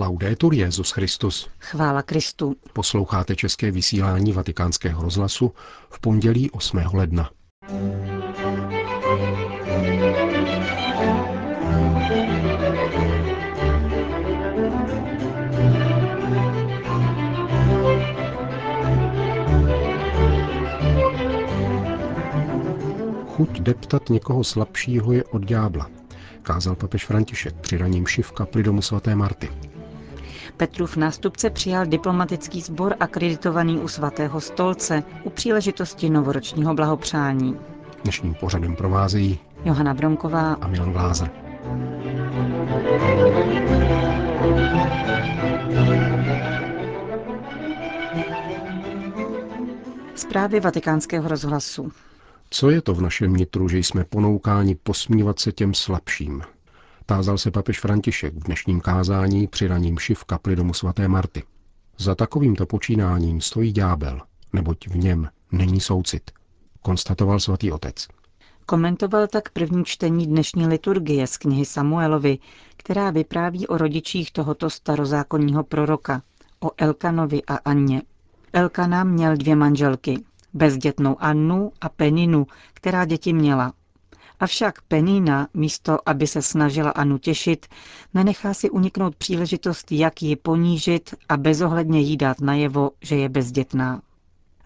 Laudetur Jezus Christus. Chvála Kristu. Posloucháte české vysílání Vatikánského rozhlasu v pondělí 8. ledna. Chuť deptat někoho slabšího je od ďábla, kázal papež František při raním šiv kapli domu svaté Marty. Petrův nástupce přijal diplomatický sbor akreditovaný u svatého stolce u příležitosti novoročního blahopřání. Dnešním pořadem provázejí Johana Bronková a Milan Glázer. Zprávy vatikánského rozhlasu. Co je to v našem nitru, že jsme ponoukáni posmívat se těm slabším? Tázal se papež František v dnešním kázání při raním šiv kapli domu svaté Marty. Za takovýmto počínáním stojí ďábel, neboť v něm není soucit, konstatoval svatý otec. Komentoval tak první čtení dnešní liturgie z knihy Samuelovi, která vypráví o rodičích tohoto starozákonního proroka, o Elkanovi a Anně. Elkana měl dvě manželky, bezdětnou Annu a Peninu, která děti měla. Avšak Penina, místo aby se snažila Anu těšit, nenechá si uniknout příležitost, jak ji ponížit a bezohledně jí dát najevo, že je bezdětná.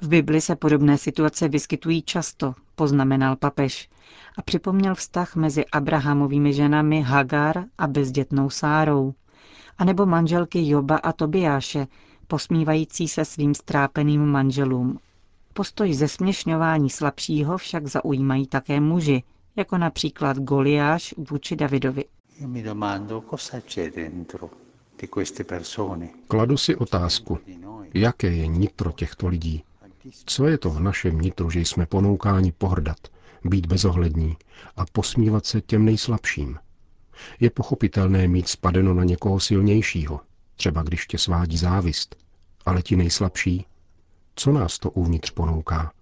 V Bibli se podobné situace vyskytují často, poznamenal papež a připomněl vztah mezi Abrahamovými ženami Hagar a bezdětnou Sárou, anebo manželky Joba a Tobiáše, posmívající se svým strápeným manželům. Postoj zesměšňování slabšího však zaujímají také muži, jako například Goliáš vůči Davidovi. Kladu si otázku, jaké je nitro těchto lidí. Co je to v našem nitru, že jsme ponoukáni pohrdat, být bezohlední a posmívat se těm nejslabším? Je pochopitelné mít spadeno na někoho silnějšího, třeba když tě svádí závist, ale ti nejslabší? Co nás to uvnitř ponouká?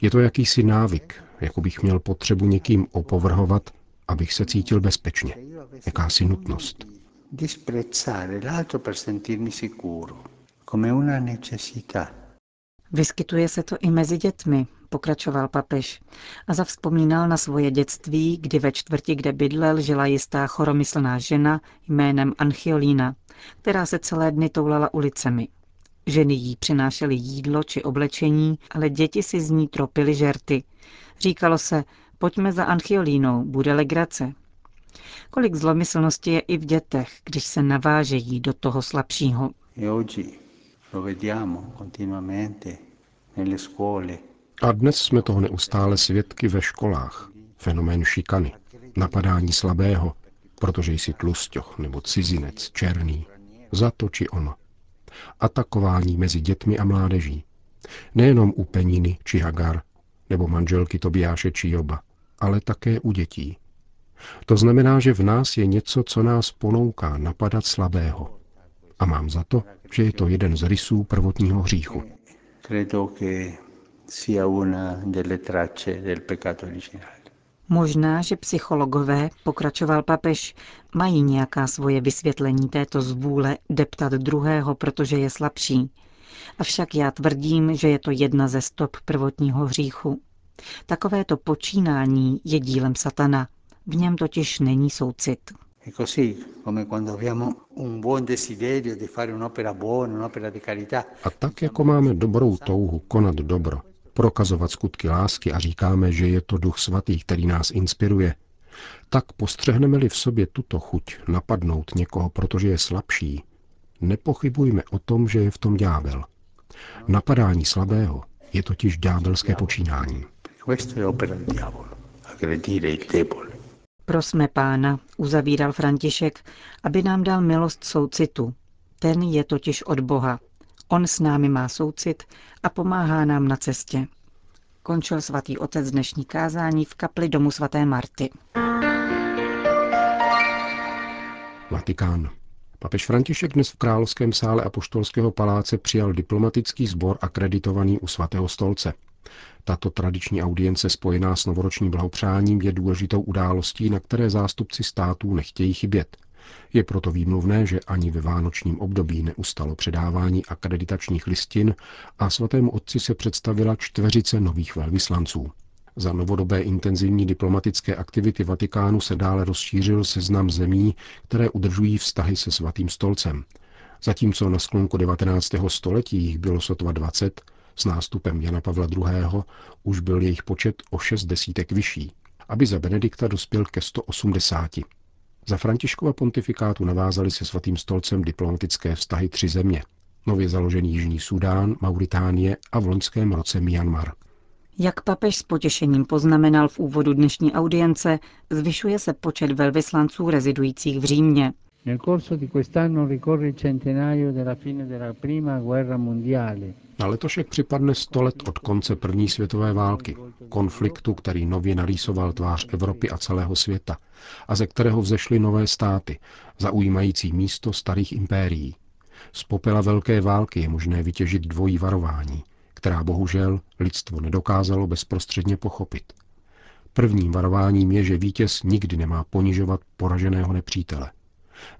Je to jakýsi návyk, jako bych měl potřebu někým opovrhovat, abych se cítil bezpečně. Jakási nutnost. Vyskytuje se to i mezi dětmi, pokračoval papež a zavzpomínal na svoje dětství, kdy ve čtvrti, kde bydlel, žila jistá choromyslná žena jménem Anchiolína, která se celé dny toulala ulicemi. Ženy jí přinášely jídlo či oblečení, ale děti si z ní tropily žerty. Říkalo se, pojďme za Anchiolínou, bude legrace. Kolik zlomyslnosti je i v dětech, když se navážejí do toho slabšího. A dnes jsme toho neustále svědky ve školách. Fenomén šikany, napadání slabého, protože jsi tlusťoch nebo cizinec, černý, za to či ono atakování mezi dětmi a mládeží. Nejenom u Peniny či Hagar, nebo manželky Tobiáše či Joba, ale také u dětí. To znamená, že v nás je něco, co nás ponouká napadat slabého. A mám za to, že je to jeden z rysů prvotního hříchu. Credo che sia una delle tracce del peccato originale. Možná, že psychologové, pokračoval papež, mají nějaká svoje vysvětlení této zvůle deptat druhého, protože je slabší. Avšak já tvrdím, že je to jedna ze stop prvotního hříchu. Takovéto počínání je dílem satana. V něm totiž není soucit. A tak jako máme dobrou touhu konat dobro, prokazovat skutky lásky a říkáme, že je to Duch Svatý, který nás inspiruje, tak postřehneme-li v sobě tuto chuť napadnout někoho, protože je slabší, nepochybujme o tom, že je v tom ďábel. Napadání slabého je totiž ďábelské počínání. Prosme pána, uzavíral František, aby nám dal milost soucitu. Ten je totiž od Boha. On s námi má soucit a pomáhá nám na cestě. Končil svatý otec dnešní kázání v kapli domu svaté Marty. Vatikán. Papež František dnes v Královském sále Apoštolského paláce přijal diplomatický sbor akreditovaný u svatého stolce. Tato tradiční audience spojená s novoročním blahopřáním je důležitou událostí, na které zástupci států nechtějí chybět. Je proto výmluvné, že ani ve vánočním období neustalo předávání akreditačních listin a svatému otci se představila čtveřice nových velvyslanců. Za novodobé intenzivní diplomatické aktivity Vatikánu se dále rozšířil seznam zemí, které udržují vztahy se svatým stolcem. Zatímco na sklonku 19. století jich bylo sotva 20, s nástupem Jana Pavla II. už byl jejich počet o šest desítek vyšší, aby za Benedikta dospěl ke 180. Za Františkova pontifikátu navázali se svatým stolcem diplomatické vztahy tři země. Nově založený Jižní Sudán, Mauritánie a v loňském roce Myanmar. Jak papež s potěšením poznamenal v úvodu dnešní audience, zvyšuje se počet velvyslanců rezidujících v Římě. Nel corso di quest'anno ricorre il centenario della fine della prima guerra mondiale. Na letošek připadne 100 let od konce první světové války, konfliktu, který nově narýsoval tvář Evropy a celého světa a ze kterého vzešly nové státy, zaujímající místo starých impérií. Z popela velké války je možné vytěžit dvojí varování, která bohužel lidstvo nedokázalo bezprostředně pochopit. Prvním varováním je, že vítěz nikdy nemá ponižovat poraženého nepřítele.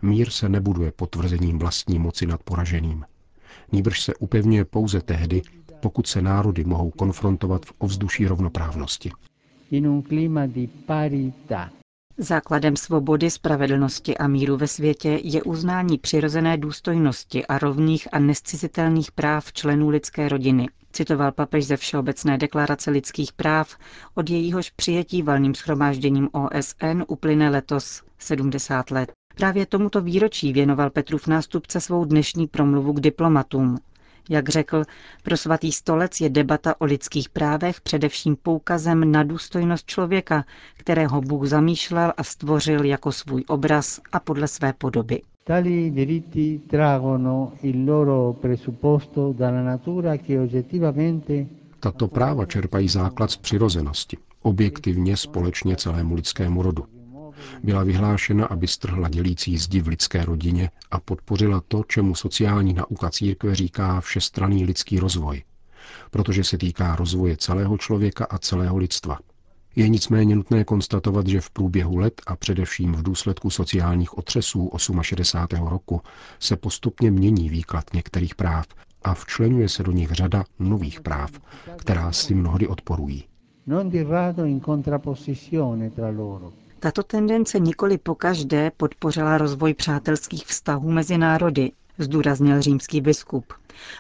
Mír se nebuduje potvrzením vlastní moci nad poraženým. Nýbrž se upevňuje pouze tehdy, pokud se národy mohou konfrontovat v ovzduší rovnoprávnosti. Základem svobody, spravedlnosti a míru ve světě je uznání přirozené důstojnosti a rovných a nescizitelných práv členů lidské rodiny, citoval papež ze Všeobecné deklarace lidských práv, od jejíhož přijetí valným schromážděním OSN uplyne letos 70 let. Právě tomuto výročí věnoval Petrův nástupce svou dnešní promluvu k diplomatům. Jak řekl, pro svatý stolec je debata o lidských právech především poukazem na důstojnost člověka, kterého Bůh zamýšlel a stvořil jako svůj obraz a podle své podoby. Tali diritti traggono il loro presupposto dalla natura che oggettivamente tato práva čerpají základ z přirozenosti, objektivně společně celému lidskému rodu byla vyhlášena, aby strhla dělící zdi v lidské rodině a podpořila to, čemu sociální nauka církve říká všestranný lidský rozvoj, protože se týká rozvoje celého člověka a celého lidstva. Je nicméně nutné konstatovat, že v průběhu let a především v důsledku sociálních otřesů 68. roku se postupně mění výklad některých práv a včlenuje se do nich řada nových práv, která si mnohdy odporují. Non di rado in contrapposizione tra loro tato tendence nikoli pokaždé podpořila rozvoj přátelských vztahů mezi národy, zdůraznil římský biskup.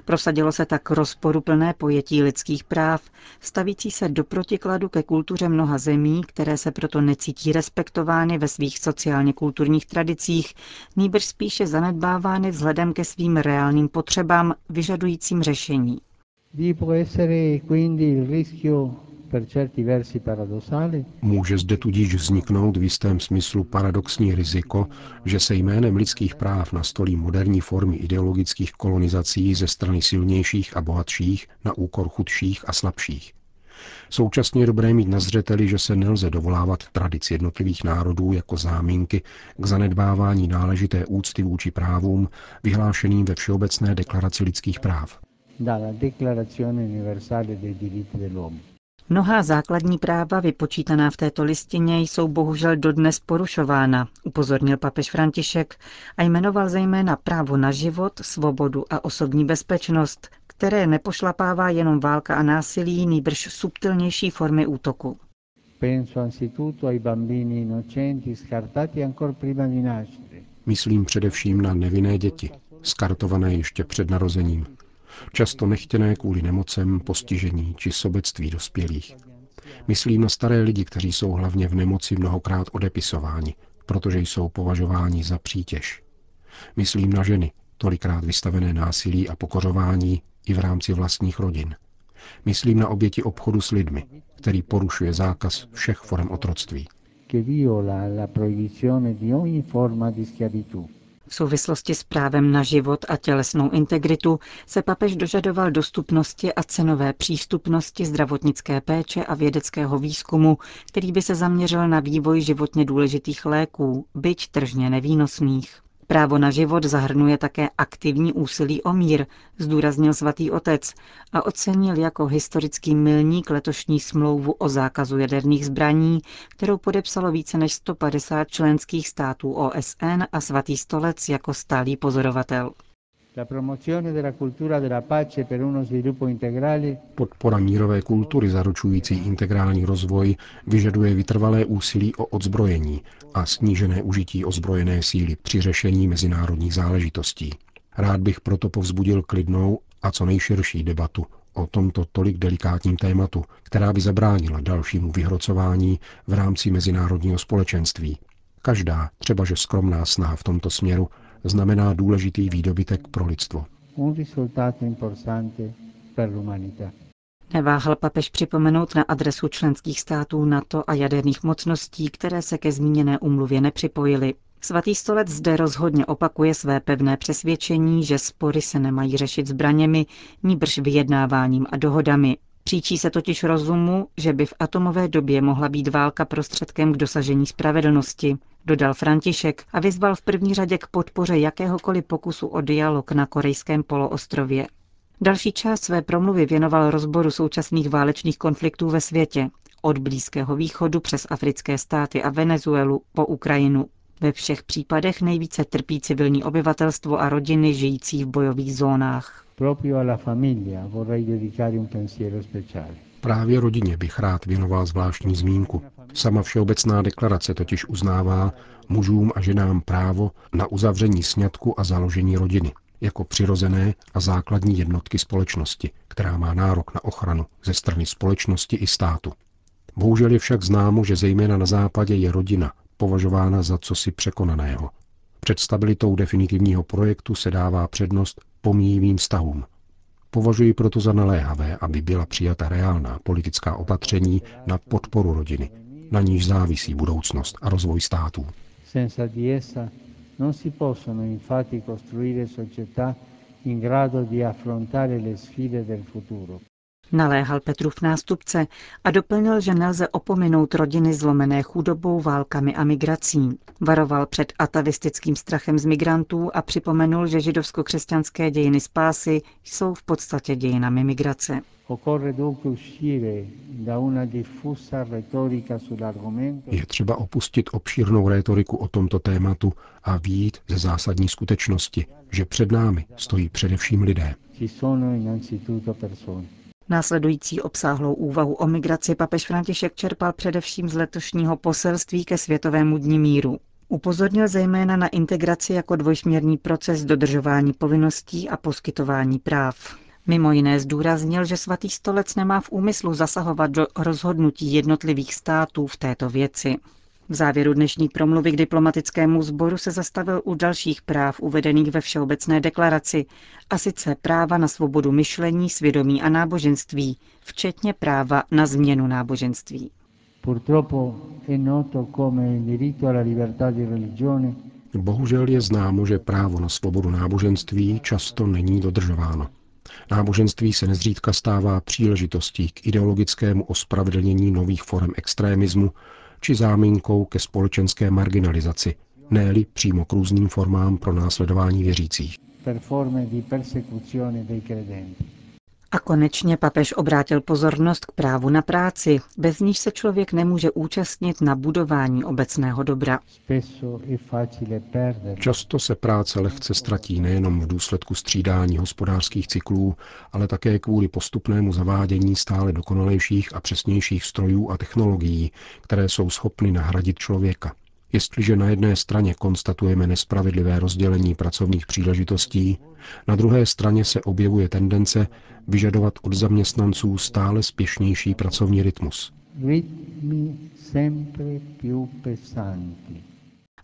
Prosadilo se tak rozporuplné pojetí lidských práv, stavící se do protikladu ke kultuře mnoha zemí, které se proto necítí respektovány ve svých sociálně-kulturních tradicích, nýbrž spíše zanedbávány vzhledem ke svým reálným potřebám vyžadujícím řešení. Může zde tudíž vzniknout v jistém smyslu paradoxní riziko, že se jménem lidských práv nastolí moderní formy ideologických kolonizací ze strany silnějších a bohatších na úkor chudších a slabších. Současně je dobré mít na zřeteli, že se nelze dovolávat tradic jednotlivých národů jako záminky k zanedbávání náležité úcty vůči právům vyhlášeným ve Všeobecné deklaraci lidských práv. Dalla Declarazione Universale dei Diritti dell'Uomo. Mnohá základní práva vypočítaná v této listině jsou bohužel dodnes porušována, upozornil papež František a jmenoval zejména právo na život, svobodu a osobní bezpečnost, které nepošlapává jenom válka a násilí, nýbrž subtilnější formy útoku. Myslím především na nevinné děti, skartované ještě před narozením, často nechtěné kvůli nemocem, postižení či sobectví dospělých. Myslím na staré lidi, kteří jsou hlavně v nemoci mnohokrát odepisováni, protože jsou považováni za přítěž. Myslím na ženy, tolikrát vystavené násilí a pokořování i v rámci vlastních rodin. Myslím na oběti obchodu s lidmi, který porušuje zákaz všech forem otroctví. V souvislosti s právem na život a tělesnou integritu se papež dožadoval dostupnosti a cenové přístupnosti zdravotnické péče a vědeckého výzkumu, který by se zaměřil na vývoj životně důležitých léků, byť tržně nevýnosných. Právo na život zahrnuje také aktivní úsilí o mír, zdůraznil svatý otec a ocenil jako historický milník letošní smlouvu o zákazu jaderných zbraní, kterou podepsalo více než 150 členských států OSN a svatý stolec jako stálý pozorovatel. Podpora mírové kultury zaručující integrální rozvoj vyžaduje vytrvalé úsilí o odzbrojení a snížené užití ozbrojené síly při řešení mezinárodních záležitostí. Rád bych proto povzbudil klidnou a co nejširší debatu o tomto tolik delikátním tématu, která by zabránila dalšímu vyhrocování v rámci mezinárodního společenství. Každá, třeba že skromná snaha v tomto směru, znamená důležitý výdobytek pro lidstvo. Neváhal papež připomenout na adresu členských států NATO a jaderných mocností, které se ke zmíněné umluvě nepřipojily. Svatý stolec zde rozhodně opakuje své pevné přesvědčení, že spory se nemají řešit zbraněmi, níbrž vyjednáváním a dohodami. Příčí se totiž rozumu, že by v atomové době mohla být válka prostředkem k dosažení spravedlnosti, dodal František a vyzval v první řadě k podpoře jakéhokoliv pokusu o dialog na korejském poloostrově. Další část své promluvy věnoval rozboru současných válečných konfliktů ve světě, od Blízkého východu přes africké státy a Venezuelu po Ukrajinu. Ve všech případech nejvíce trpí civilní obyvatelstvo a rodiny žijící v bojových zónách. Právě rodině bych rád věnoval zvláštní zmínku. Sama Všeobecná deklarace totiž uznává mužům a ženám právo na uzavření sňatku a založení rodiny jako přirozené a základní jednotky společnosti, která má nárok na ochranu ze strany společnosti i státu. Bohužel je však známo, že zejména na západě je rodina považována za cosi překonaného. Před stabilitou definitivního projektu se dává přednost pomíjivým vztahům. Považuji proto za naléhavé, aby byla přijata reálná politická opatření na podporu rodiny, na níž závisí budoucnost a rozvoj států. Naléhal Petrův nástupce a doplnil, že nelze opominout rodiny zlomené chudobou, válkami a migrací. Varoval před atavistickým strachem z migrantů a připomenul, že židovsko-křesťanské dějiny spásy jsou v podstatě dějinami migrace. Je třeba opustit obšírnou rétoriku o tomto tématu a výjít ze zásadní skutečnosti, že před námi stojí především lidé. Následující obsáhlou úvahu o migraci papež František čerpal především z letošního poselství ke Světovému dní míru. Upozornil zejména na integraci jako dvojsměrný proces dodržování povinností a poskytování práv. Mimo jiné zdůraznil, že svatý stolec nemá v úmyslu zasahovat do rozhodnutí jednotlivých států v této věci. V závěru dnešní promluvy k diplomatickému sboru se zastavil u dalších práv uvedených ve Všeobecné deklaraci, a sice práva na svobodu myšlení, svědomí a náboženství, včetně práva na změnu náboženství. Bohužel je známo, že právo na svobodu náboženství často není dodržováno. Náboženství se nezřídka stává příležitostí k ideologickému ospravedlnění nových forem extrémismu či záminkou ke společenské marginalizaci, ne přímo k různým formám pro následování věřících. A konečně papež obrátil pozornost k právu na práci, bez níž se člověk nemůže účastnit na budování obecného dobra. Často se práce lehce ztratí nejenom v důsledku střídání hospodářských cyklů, ale také kvůli postupnému zavádění stále dokonalejších a přesnějších strojů a technologií, které jsou schopny nahradit člověka. Jestliže na jedné straně konstatujeme nespravedlivé rozdělení pracovních příležitostí, na druhé straně se objevuje tendence vyžadovat od zaměstnanců stále spěšnější pracovní rytmus.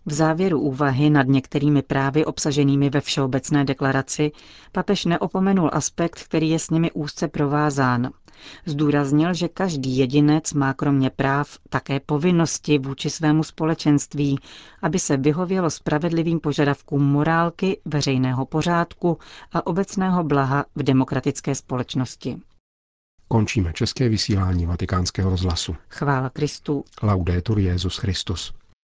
V závěru úvahy nad některými právy obsaženými ve Všeobecné deklaraci papež neopomenul aspekt, který je s nimi úzce provázán, Zdůraznil, že každý jedinec má kromě práv také povinnosti vůči svému společenství, aby se vyhovělo spravedlivým požadavkům morálky, veřejného pořádku a obecného blaha v demokratické společnosti. Končíme české vysílání vatikánského rozhlasu. Chvála Kristu. Laudetur Jezus Christus.